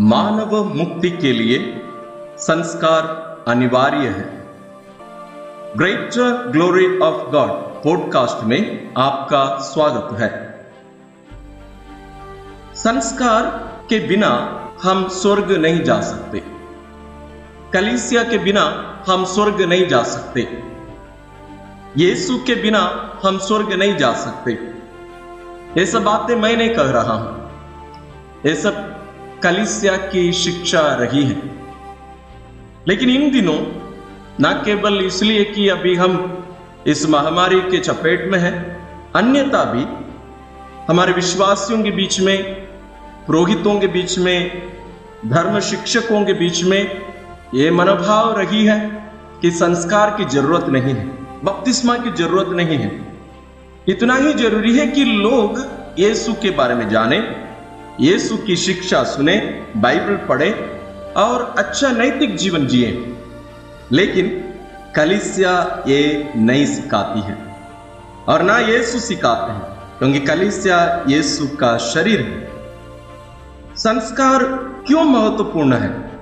मानव मुक्ति के लिए संस्कार अनिवार्य है। Greater glory of God podcast में आपका स्वागत है। संस्कार के बिना हम स्वर्ग नहीं जा सकते। कलीसिया के बिना हम स्वर्ग नहीं जा सकते। यीशु के बिना हम स्वर्ग नहीं जा सकते। ये सब बातें मैं नहीं कह रहा हूँ। ये सब कलिसिया की शिक्षा रही है। लेकिन इन दिनों, न केवल इसलिए कि अभी हम इस महामारी के चपेट में हैं, अन्यथा भी हमारे विश्वासियों के बीच में, पुरोहितों के बीच में, धर्म शिक्षकों के बीच में ये मनोभाव रही है कि संस्कार की ज़रूरत नहीं है, बपतिस्मा की ज़रूरत नहीं है। इतना ही ज़रूरी है कि लोग यीशु के बारे में जाने यीशु की शिक्षा सुने, बाइबल पढ़े और अच्छा नैतिक जीवन जिए। लेकिन कलिसिया ये नहीं सिखाती है और ना यीशु सिखाते हैं, क्योंकि कलिसिया यीशु का शरीर है। संस्कार क्यों महत्वपूर्ण है?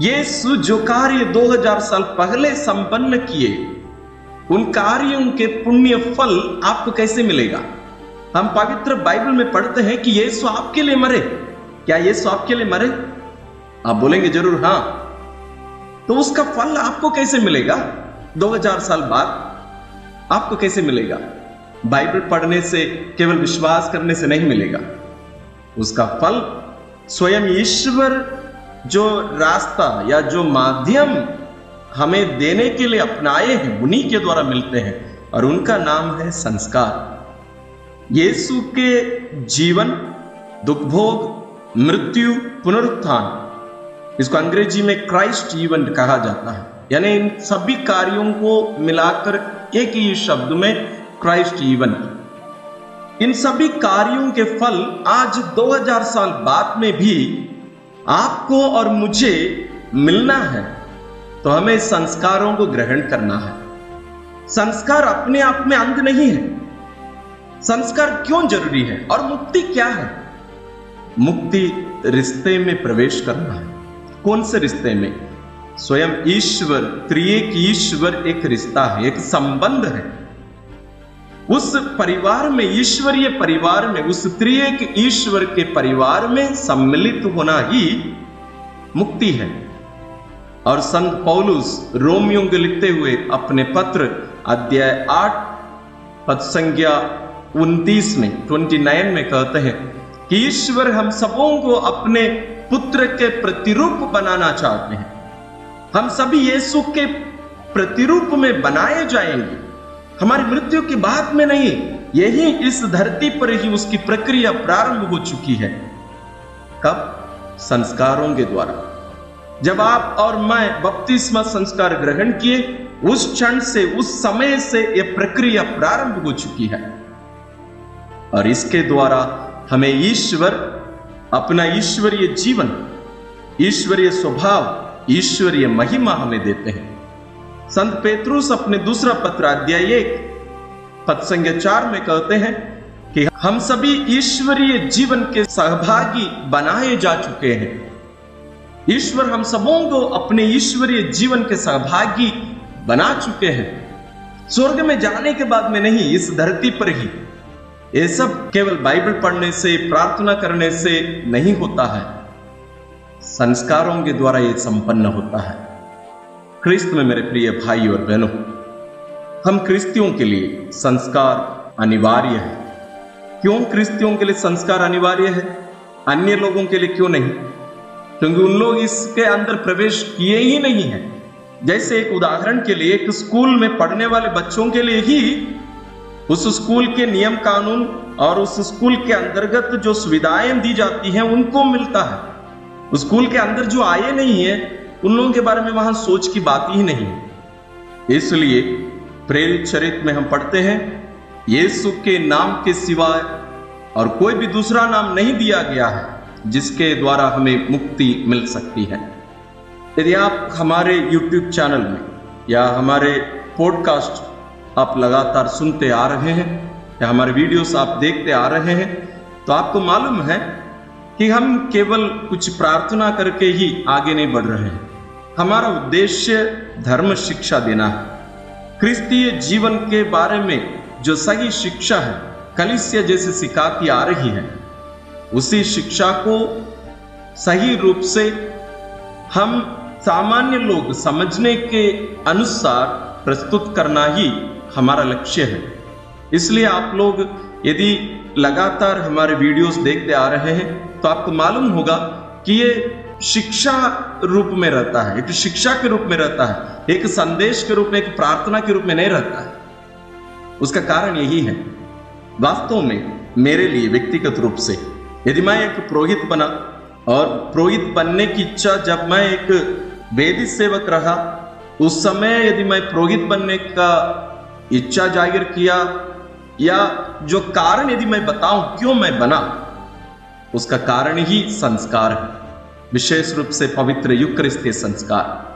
यीशु जो कार्य 2000 साल पहले संपन्न किए, उन कार्यों के पुण्य फल आपको कैसे मिलेगा? हम पवित्र बाइबल में पढ़ते हैं कि यीशु आपके लिए मरे। क्या यीशु आपके लिए मरे? आप बोलेंगे, ज़रूर, हाँ। तो उसका फल आपको कैसे मिलेगा? 2000 साल बाद आपको कैसे मिलेगा? बाइबल पढ़ने से केवल विश्वास करने से नहीं मिलेगा। उसका फल स्वयं ईश्वर जो रास्ता या जो माध्यम हमें देने के लिए अपनाए हैं, उन्हीं के द्वारा मिलते हैं और उनका नाम है संस्कार। यीशु के जीवन, दुखभोग, मृत्यु, पुनरुत्थान। इसको अंग्रेज़ी में क्राइस्ट इवेंट कहा जाता है। यानी इन सभी कार्यों को मिलाकर एक ही शब्द में क्राइस्ट इवेंट इन सभी कार्यों के फल आज 2000 साल बाद में भी आपको और मुझे मिलना है। तो हमें संस्कारों को ग्रहण करना है। संस्कार अपने आप में अंत नहीं है। संस्कार क्यों ज़रूरी है और मुक्ति क्या है? मुक्ति रिश्ते में प्रवेश करना है। कौन से रिश्ते में? स्वयं ईश्वर, त्रिएक ईश्वर एक रिश्ता है, एक संबंध है। उस परिवार में, ईश्वरीय परिवार में, उस त्रिएक ईश्वर के परिवार में सम्मिलित होना ही मुक्ति है। और संत पौलुस रोमियो के लिखते हुए अपने पत्र अध्याय आठ पद संज्ञा उनतीस में ट्वेंटी नाइन में कहते हैं, कि ईश्वर हम सबों को अपने पुत्र के प्रतिरूप बनाना चाहते हैं। हम सभी यीशु के प्रतिरूप में बनाए जाएँगे। हमारी मृत्यु की बात में नहीं, यही इस धरती पर ही उसकी प्रक्रिया प्रारंभ हो चुकी है। कब? संस्कारों के द्वारा। जब आप और मैं बपतिस्मा संस्कार ग्रहण किए, उस क्षण से, उस समय से यह प्रक्रिया प्रारंभ हो चुकी है। और इसके द्वारा हमें ईश्वर, अपना ईश्वरीय जीवन, ईश्वरीय स्वभाव, ईश्वरीय महिमा हमें देते हैं। संत पेत्रुस अपने दूसरा पत्र अध्याय एक संज्ञा चार में कहते हैं कि हम सभी ईश्वरीय जीवन के सहभागी बनाए जा चुके हैं। ईश्वर हम सबों को अपने ईश्वरीय जीवन के सहभागी बना चुके हैं। स्वर्ग में जाने के बाद में नहीं, इस धरती पर ही। ये सब केवल बाइबल पढ़ने से, प्रार्थना करने से नहीं होता है। संस्कारों के द्वारा ये संपन्न होता है। क्रिस्त में मेरे प्रिय भाई और बहनों, हम क्रिस्तियों के लिए संस्कार अनिवार्य है। क्यों क्रिस्तियों के लिए संस्कार अनिवार्य है? अन्य लोगों के लिए क्यों नहीं? क्योंकि उन लोग इसके अंदर प्रवेश किए ही नहीं है। जैसे एक उदाहरण के लिए, एक स्कूल में पढ़ने वाले बच्चों के लिए ही उस स्कूल के नियम कानून और उस स्कूल के अंतर्गत जो सुविधाएँ दी जाती हैं, उनको मिलता है। स्कूल के अंदर जो आए नहीं है, उन लोगों के बारे में वहाँ सोच की बात ही नहीं है। इसलिए प्रेरित चरित्र में हम पढ़ते हैं, यीशु के नाम के सिवाय और कोई भी दूसरा नाम नहीं दिया गया है, जिसके द्वारा हमें मुक्ति मिल सकती है। यदि आप हमारे YouTube चैनल में या हमारे पॉडकास्ट आप लगातार सुनते आ रहे हैं या हमारे वीडियोस आप देखते आ रहे हैं तो आपको मालूम है कि हम केवल कुछ प्रार्थना करके ही आगे नहीं बढ़ रहे हैं। हमारा उद्देश्य धर्म शिक्षा देना है। क्रिस्तीय जीवन के बारे में जो सही शिक्षा है, कलिसिया जैसे सिखाती आ रही है, उसी शिक्षा को सही रूप से हम सामान्य लोग समझने के अनुसार प्रस्तुत करना ही हमारा लक्ष्य है। इसलिए आप लोग यदि लगातार हमारे वीडियोस देखते आ रहे हैं तो आपको मालूम होगा कि ये शिक्षा रूप में रहता है, एक शिक्षा के रूप में रहता है, एक संदेश के रूप में, एक प्रार्थना के रूप में नहीं रहता है। उसका कारण यही है, वास्तव में मेरे लिए व्यक्तिगत रूप से यदि मैं एक पुरोहित बना और पुरोहित बनने की इच्छा जब मैं एक वेदी सेवक रहा, उस समय यदि मैं पुरोहित बनने का इच्छा ज़ाहिर किया, या जो कारण यदि मैं बताऊँ, क्यों मैं बना? उसका कारण ही संस्कार है। विशेष रूप से पवित्र युक्रिस्तीय संस्कार।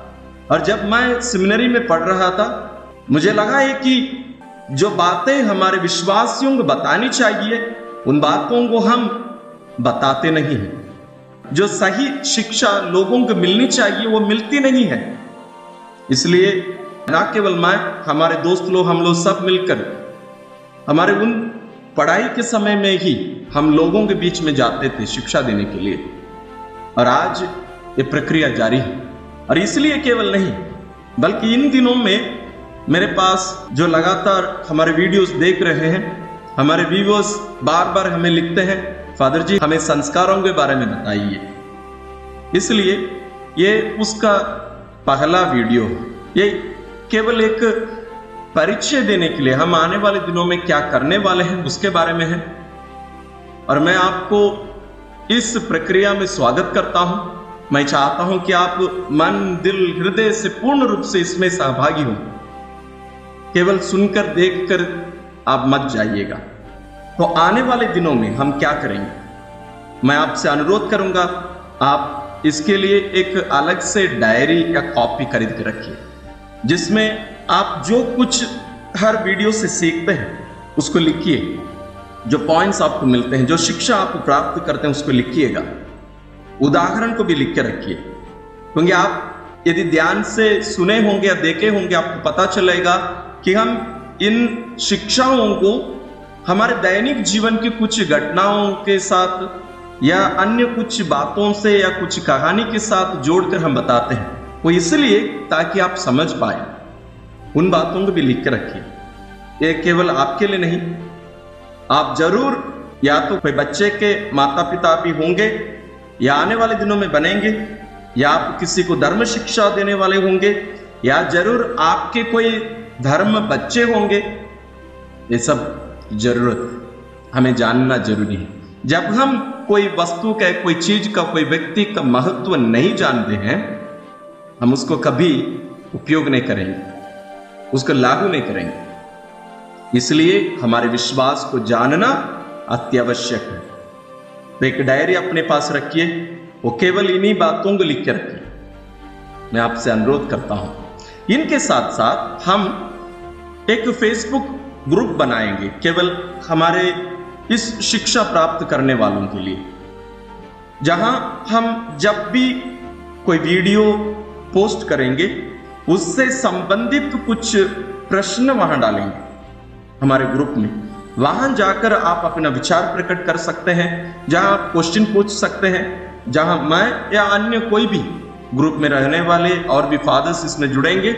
और जब मैं सेमिनरी में पढ़ रहा था, मुझे लगा है कि जो बातें हमारे विश्वासियों को बतानी चाहिए, उन बातों को हम बताते नहीं हैं। जो सही शिक्षा लोगों को मिलनी चाहिए, वो मिलती नहीं है। इसलिए ना केवल मैं, हमारे दोस्त लोग, हम लोग सब मिलकर, हमारे उन पढ़ाई के समय में ही हम लोगों के बीच में जाते थे शिक्षा देने के लिए। और आज ये प्रक्रिया जारी है। और इसलिए केवल नहीं, बल्कि इन दिनों में मेरे पास जो लगातार हमारे वीडियोस देख रहे हैं, हमारे व्यूवर्स बार बार हमें लिखते हैं, फादर जी, हमें संस्कारों के बारे में बताइए। इसलिए ये उसका पहला वीडियो ये केवल एक परिचय देने के लिए, हम आने वाले दिनों में क्या करने वाले हैं, उसके बारे में है। और मैं आपको इस प्रक्रिया में स्वागत करता हूँ। मैं चाहता हूँ कि आप मन, दिल, हृदय से पूर्ण रूप से इसमें सहभागी हो। केवल सुनकर, देखकर आप मत जाइएगा। तो आने वाले दिनों में हम क्या करेंगे? मैं आपसे अनुरोध करूँगा, आप इसके लिए एक अलग से डायरी या कॉपी खरीद के रखिए। जिसमें आप जो कुछ हर वीडियो से सीखते हैं, उसको लिखिए। जो पॉइंट्स आपको मिलते हैं, जो शिक्षा आप प्राप्त करते हैं, उसको लिखिएगा। उदाहरण को भी लिख के रखिए। क्योंकि आप यदि ध्यान से सुने होंगे या देखे होंगे, आपको पता चलेगा कि हम इन शिक्षाओं को हमारे दैनिक जीवन की कुछ घटनाओं के साथ या अन्य कुछ बातों से या कुछ कहानी के साथ जोड़कर हम बताते हैं। वो इसलिए ताकि आप समझ पाए। उन बातों को भी लिख के रखिए। ये केवल आपके लिए नहीं। आप ज़रूर या तो कोई बच्चे के माता पिता भी होंगे, या आने वाले दिनों में बनेंगे, या आप किसी को धर्म शिक्षा देने वाले होंगे, या ज़रूर आपके कोई धर्म बच्चे होंगे। ये सब ज़रूरत हमें जानना ज़रूरी है। जब हम कोई वस्तु का, कोई चीज़ का, कोई व्यक्ति का महत्व नहीं जानते हैं हम उसको कभी उपयोग नहीं करेंगे, उसको लागू नहीं करेंगे। इसलिए हमारे विश्वास को जानना अत्यावश्यक है। तो एक डायरी अपने पास रखिए, वो केवल इन्हीं बातों को लिख के रखिए। मैं आपसे अनुरोध करता हूँ, इनके साथ साथ हम एक फेसबुक ग्रुप बनाएँगे, केवल हमारे इस शिक्षा प्राप्त करने वालों के लिए, जहाँ हम जब भी कोई वीडियो पोस्ट करेंगे, उससे संबंधित कुछ प्रश्न वहाँ डालेंगे, हमारे ग्रुप में। वहाँ जाकर आप अपना विचार प्रकट कर सकते हैं, जहाँ आप क्वेश्चन पूछ सकते हैं, जहाँ मैं या अन्य कोई भी ग्रुप में रहने वाले और भी फादर्स इसमें जुड़ेंगे,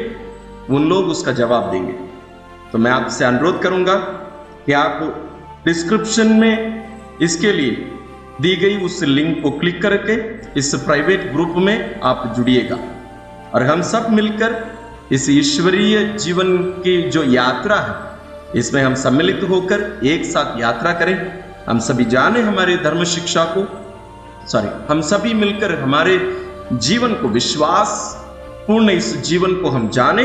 उन लोग उसका जवाब देंगे। तो मैं आपसे अनुरोध करूँगा कि आप डिस्क्रिप्शन में इसके लिए दी गई उस लिंक को क्लिक करके इस प्राइवेट ग्रुप में आप जुड़िएगा। और हम सब मिलकर इस ईश्वरीय जीवन की जो यात्रा है, इसमें हम सम्मिलित होकर एक साथ यात्रा करें। हम सभी जाने हमारे धर्म शिक्षा को। सॉरी हम सभी मिलकर हमारे जीवन को विश्वास पूर्ण इस जीवन को हम जाने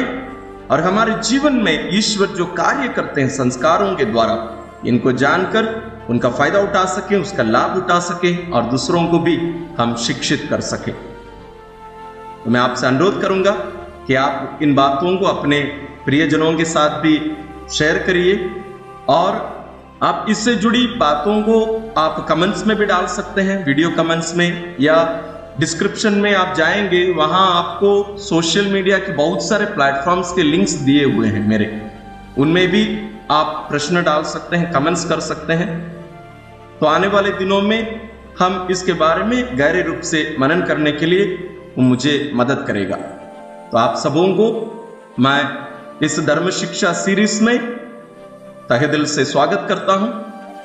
और हमारे जीवन में ईश्वर जो कार्य करते हैं संस्कारों के द्वारा, इनको जानकर उनका फ़ायदा उठा सके, उसका लाभ उठा सके और दूसरों को भी हम शिक्षित कर सके। तो मैं आपसे अनुरोध करूँगा कि आप इन बातों को अपने प्रियजनों के साथ भी शेयर करिए और आप इससे जुड़ी बातों को आप कमेंट्स में भी डाल सकते हैं वीडियो कमेंट्स में या डिस्क्रिप्शन में आप जाएँगे, वहाँ आपको सोशल मीडिया के बहुत सारे प्लेटफॉर्म्स के लिंक्स दिए हुए हैं मेरे। उनमें भी आप प्रश्न डाल सकते हैं कमेंट्स कर सकते हैं। तो आने वाले दिनों में हम इसके बारे में गहरे रूप से मनन करने के लिए वो मुझे मदद करेगा। तो आप सबों को मैं इस धर्म शिक्षा सीरीज़ में तहे दिल से स्वागत करता हूँ।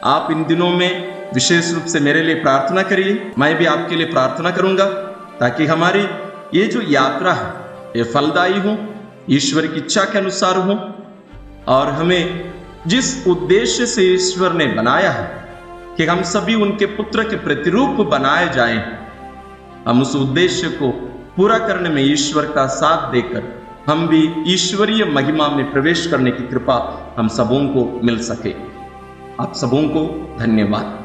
आप इन दिनों में विशेष रूप से मेरे लिए प्रार्थना करिए। मैं भी आपके लिए प्रार्थना करूँगा ताकि हमारी ये जो यात्रा है, ये फलदायी हो, ईश्वर की इच्छा के अनुसार हो और हमें जिस उद्देश्य से ईश्वर ने बनाया है कि हम सभी उनके पुत्र के प्रतिरूप बनाए जाएँ हम उस उद्देश्य को पूरा करने में ईश्वर का साथ देकर, हम भी ईश्वरीय महिमा में प्रवेश करने की कृपा हम सबों को मिल सके। आप सबों को धन्यवाद।